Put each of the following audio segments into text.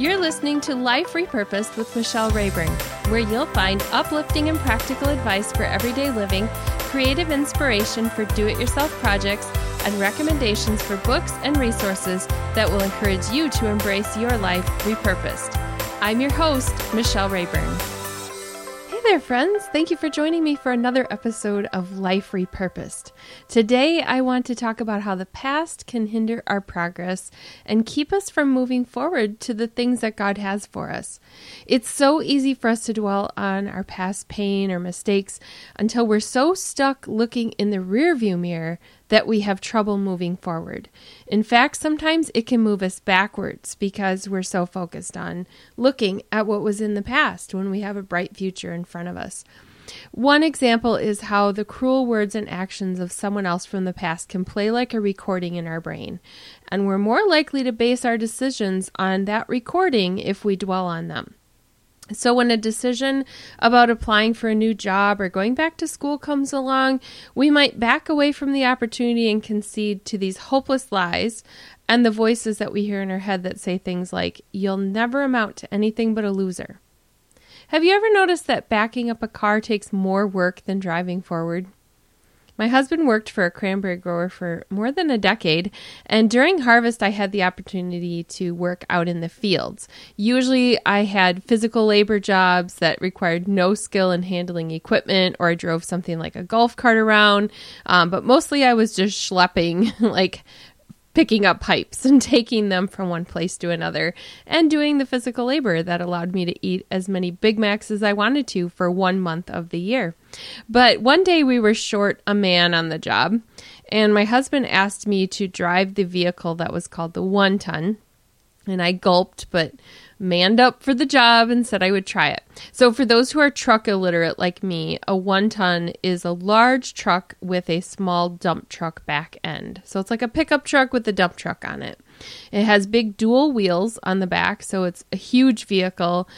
You're listening to Life Repurposed with Michelle Rayburn, where you'll find uplifting and practical advice for everyday living, creative inspiration for do it yourself projects, and recommendations for books and resources that will encourage you to embrace your life repurposed. I'm your host, Michelle Rayburn there, friends. Thank you for joining me for another episode of Life Repurposed. Today, I want to talk about how the past can hinder our progress and keep us from moving forward to the things that God has for us. It's so easy for us to dwell on our past pain or mistakes until we're so stuck looking in the rearview mirror that we have trouble moving forward. In fact, sometimes it can move us backwards because we're so focused on looking at what was in the past when we have a bright future in front of us. One example is how the cruel words and actions of someone else from the past can play like a recording in our brain, and we're more likely to base our decisions on that recording if we dwell on them. So, when a decision about applying for a new job or going back to school comes along, we might back away from the opportunity and concede to these hopeless lies and the voices that we hear in our head that say things like, You'll never amount to anything but a loser. Have you ever noticed that backing up a car takes more work than driving forward? My husband worked for a cranberry grower for more than a decade, and during harvest, I had the opportunity to work out in the fields. Usually, I had physical labor jobs that required no skill in handling equipment, or I drove something like a golf cart around, um, but mostly I was just schlepping, like picking up pipes and taking them from one place to another and doing the physical labor that allowed me to eat as many Big Macs as I wanted to for one month of the year. But one day we were short a man on the job, and my husband asked me to drive the vehicle that was called the one ton. And I gulped, but manned up for the job and said I would try it. So, for those who are truck illiterate like me, a one ton is a large truck with a small dump truck back end. So, it's like a pickup truck with a dump truck on it. It has big dual wheels on the back, so it's a huge vehicle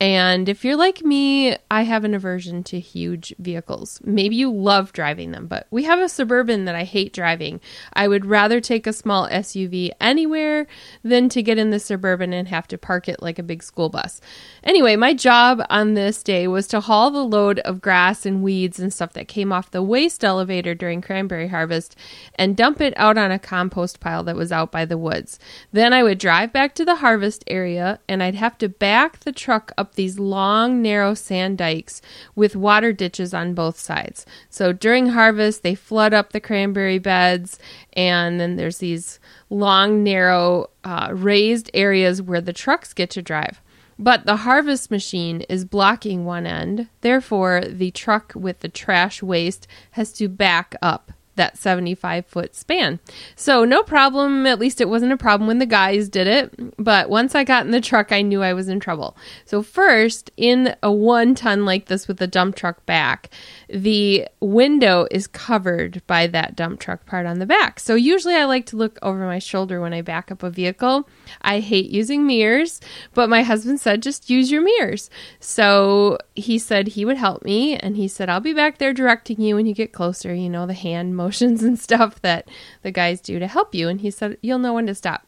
and if you're like me, I have an aversion to huge vehicles. Maybe you love driving them, but we have a suburban that I hate driving. I would rather take a small SUV anywhere than to get in the suburban and have to park it like a big school bus. Anyway, my job on this day was to haul the load of grass and weeds and stuff that came off the waste elevator during cranberry harvest and dump it out on a compost pile that was out by the woods. Then I would drive back to the harvest area and I'd have to back the truck up these long, narrow sand dikes with water ditches on both sides. So during harvest, they flood up the cranberry beds, and then there's these long, narrow, uh, raised areas where the trucks get to drive. But the harvest machine is blocking one end, therefore, the truck with the trash waste has to back up that 75 foot span. So, no problem. At least it wasn't a problem when the guys did it. But once I got in the truck, I knew I was in trouble. So, first, in a one ton like this with a dump truck back, the window is covered by that dump truck part on the back. So, usually I like to look over my shoulder when I back up a vehicle. I hate using mirrors, but my husband said just use your mirrors. So, he said he would help me and he said, I'll be back there directing you when you get closer. You know, the hand motions and stuff that the guys do to help you. And he said, You'll know when to stop.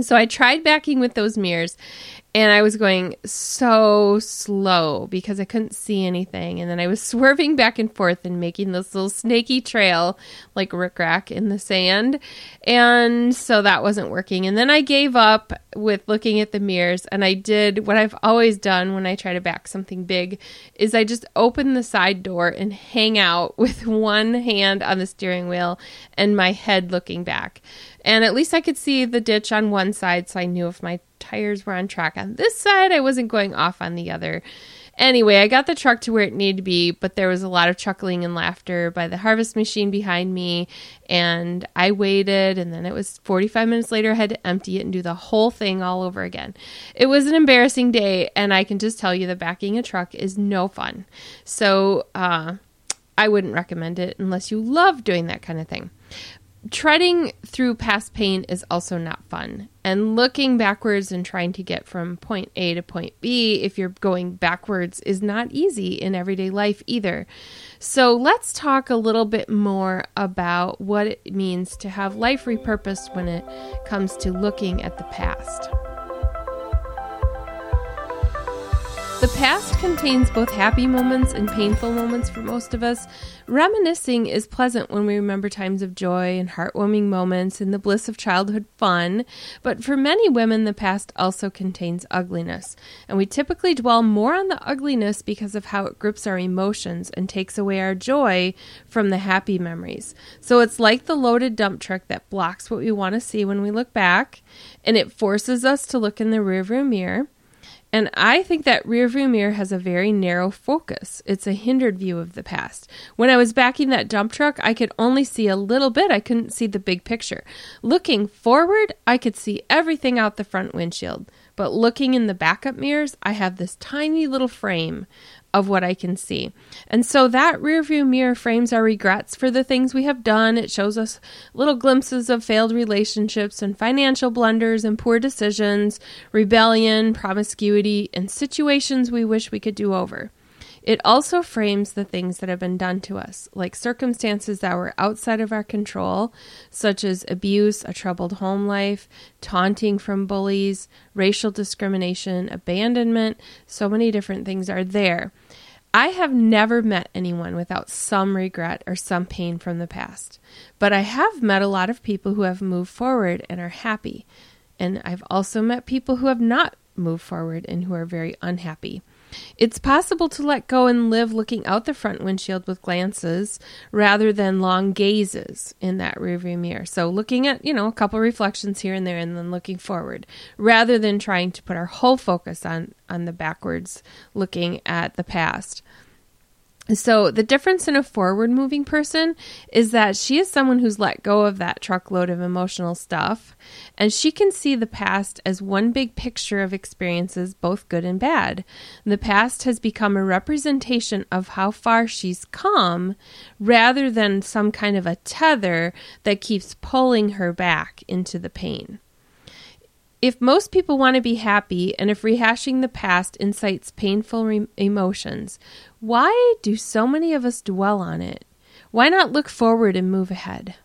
So I tried backing with those mirrors and I was going so slow because I couldn't see anything. And then I was swerving back and forth and making this little snaky trail like rickrack in the sand. And so that wasn't working. And then I gave up with looking at the mirrors and I did what I've always done when I try to back something big is I just open the side door and hang out with one hand on the steering wheel and my head looking back. And at least I could see the ditch on one side so I knew if my tires were on track on this side. I wasn't going off on the other. Anyway, I got the truck to where it needed to be, but there was a lot of chuckling and laughter by the harvest machine behind me. And I waited, and then it was 45 minutes later. I had to empty it and do the whole thing all over again. It was an embarrassing day, and I can just tell you that backing a truck is no fun. So, uh, I wouldn't recommend it unless you love doing that kind of thing treading through past pain is also not fun. And looking backwards and trying to get from point A to point B, if you're going backwards, is not easy in everyday life either. So let's talk a little bit more about what it means to have life repurposed when it comes to looking at the past. The past contains both happy moments and painful moments for most of us. Reminiscing is pleasant when we remember times of joy and heartwarming moments and the bliss of childhood fun, but for many women, the past also contains ugliness. And we typically dwell more on the ugliness because of how it grips our emotions and takes away our joy from the happy memories. So it's like the loaded dump truck that blocks what we want to see when we look back, and it forces us to look in the rearview mirror. And I think that rearview mirror has a very narrow focus. It's a hindered view of the past. When I was backing that dump truck, I could only see a little bit. I couldn't see the big picture. Looking forward, I could see everything out the front windshield. But looking in the backup mirrors, I have this tiny little frame of what I can see. And so that rearview mirror frames our regrets for the things we have done. It shows us little glimpses of failed relationships and financial blunders and poor decisions, rebellion, promiscuity, and situations we wish we could do over. It also frames the things that have been done to us, like circumstances that were outside of our control, such as abuse, a troubled home life, taunting from bullies, racial discrimination, abandonment. So many different things are there. I have never met anyone without some regret or some pain from the past, but I have met a lot of people who have moved forward and are happy. And I've also met people who have not moved forward and who are very unhappy. It's possible to let go and live looking out the front windshield with glances rather than long gazes in that rearview mirror. So looking at, you know, a couple reflections here and there and then looking forward rather than trying to put our whole focus on on the backwards looking at the past. So, the difference in a forward moving person is that she is someone who's let go of that truckload of emotional stuff, and she can see the past as one big picture of experiences, both good and bad. The past has become a representation of how far she's come rather than some kind of a tether that keeps pulling her back into the pain. If most people want to be happy, and if rehashing the past incites painful re- emotions, why do so many of us dwell on it? Why not look forward and move ahead?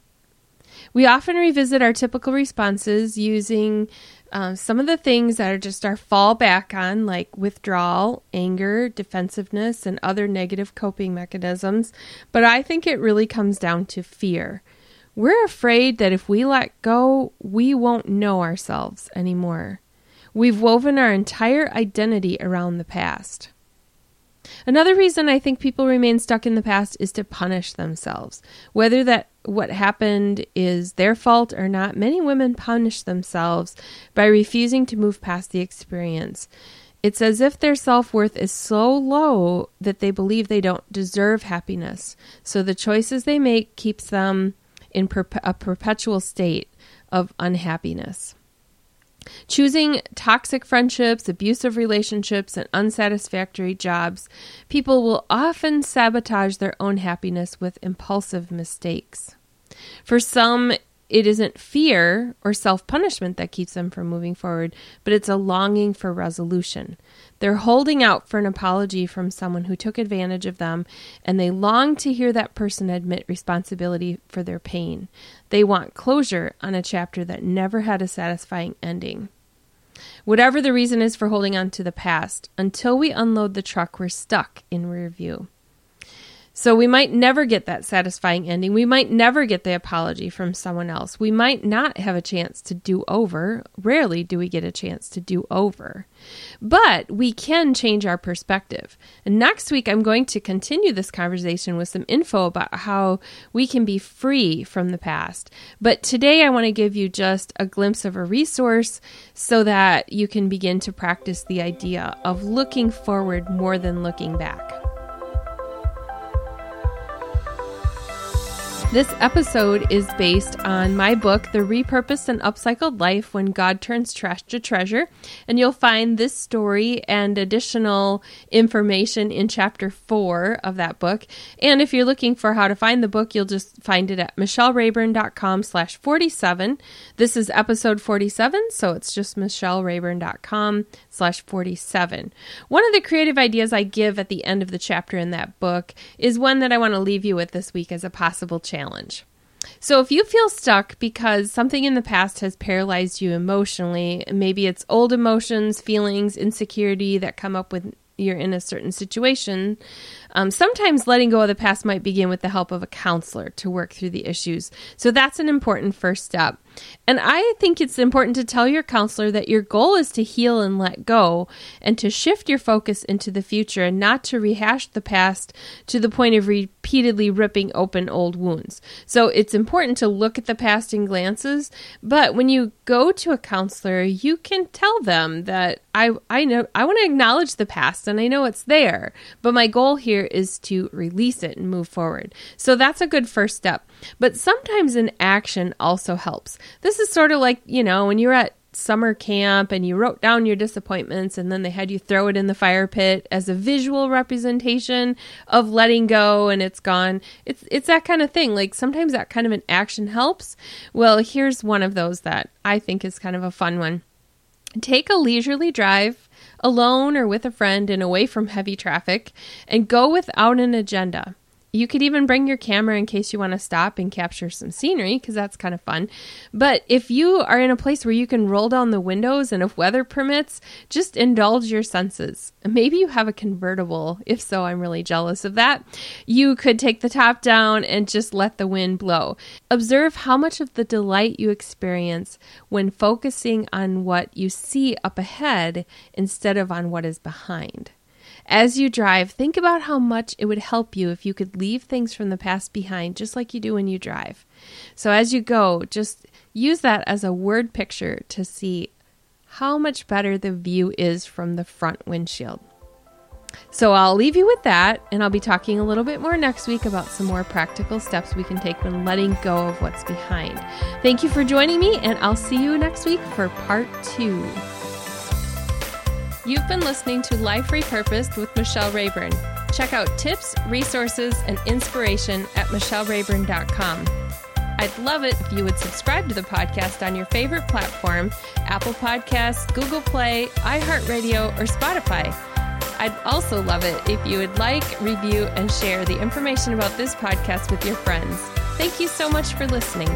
We often revisit our typical responses using uh, some of the things that are just our fallback on, like withdrawal, anger, defensiveness, and other negative coping mechanisms. But I think it really comes down to fear. We're afraid that if we let go, we won't know ourselves anymore. We've woven our entire identity around the past. Another reason I think people remain stuck in the past is to punish themselves. Whether that what happened is their fault or not, many women punish themselves by refusing to move past the experience. It's as if their self worth is so low that they believe they don't deserve happiness. So the choices they make keeps them in a perpetual state of unhappiness. Choosing toxic friendships, abusive relationships, and unsatisfactory jobs, people will often sabotage their own happiness with impulsive mistakes. For some, it isn't fear or self punishment that keeps them from moving forward, but it's a longing for resolution. They're holding out for an apology from someone who took advantage of them, and they long to hear that person admit responsibility for their pain. They want closure on a chapter that never had a satisfying ending. Whatever the reason is for holding on to the past, until we unload the truck, we're stuck in rear view. So we might never get that satisfying ending. We might never get the apology from someone else. We might not have a chance to do over. Rarely do we get a chance to do over. But we can change our perspective. And next week, I'm going to continue this conversation with some info about how we can be free from the past. But today, I want to give you just a glimpse of a resource so that you can begin to practice the idea of looking forward more than looking back. This episode is based on my book, The Repurposed and Upcycled Life When God Turns Trash to Treasure. And you'll find this story and additional information in chapter four of that book. And if you're looking for how to find the book, you'll just find it at michellerayburn.com slash 47. This is episode 47, so it's just michellerayburn.com slash 47. One of the creative ideas I give at the end of the chapter in that book is one that I want to leave you with this week as a possible challenge challenge. So, if you feel stuck because something in the past has paralyzed you emotionally, maybe it's old emotions, feelings, insecurity that come up when you're in a certain situation. Um, sometimes letting go of the past might begin with the help of a counselor to work through the issues. So that's an important first step. And I think it's important to tell your counselor that your goal is to heal and let go and to shift your focus into the future and not to rehash the past to the point of repeatedly ripping open old wounds. So it's important to look at the past in glances, but when you go to a counselor, you can tell them that I I know I want to acknowledge the past and I know it's there, but my goal here is to release it and move forward. So that's a good first step. But sometimes an action also helps. This is sort of like, you know, when you're at summer camp and you wrote down your disappointments and then they had you throw it in the fire pit as a visual representation of letting go and it's gone. It's it's that kind of thing. Like sometimes that kind of an action helps. Well, here's one of those that I think is kind of a fun one. Take a leisurely drive alone or with a friend and away from heavy traffic and go without an agenda. You could even bring your camera in case you want to stop and capture some scenery because that's kind of fun. But if you are in a place where you can roll down the windows and if weather permits, just indulge your senses. Maybe you have a convertible. If so, I'm really jealous of that. You could take the top down and just let the wind blow. Observe how much of the delight you experience when focusing on what you see up ahead instead of on what is behind. As you drive, think about how much it would help you if you could leave things from the past behind, just like you do when you drive. So as you go, just use that as a word picture to see how much better the view is from the front windshield. So I'll leave you with that, and I'll be talking a little bit more next week about some more practical steps we can take when letting go of what's behind. Thank you for joining me, and I'll see you next week for part two. You've been listening to Life Repurposed with Michelle Rayburn. Check out tips, resources, and inspiration at michellerayburn.com. I'd love it if you would subscribe to the podcast on your favorite platform Apple Podcasts, Google Play, iHeartRadio, or Spotify. I'd also love it if you would like, review, and share the information about this podcast with your friends. Thank you so much for listening.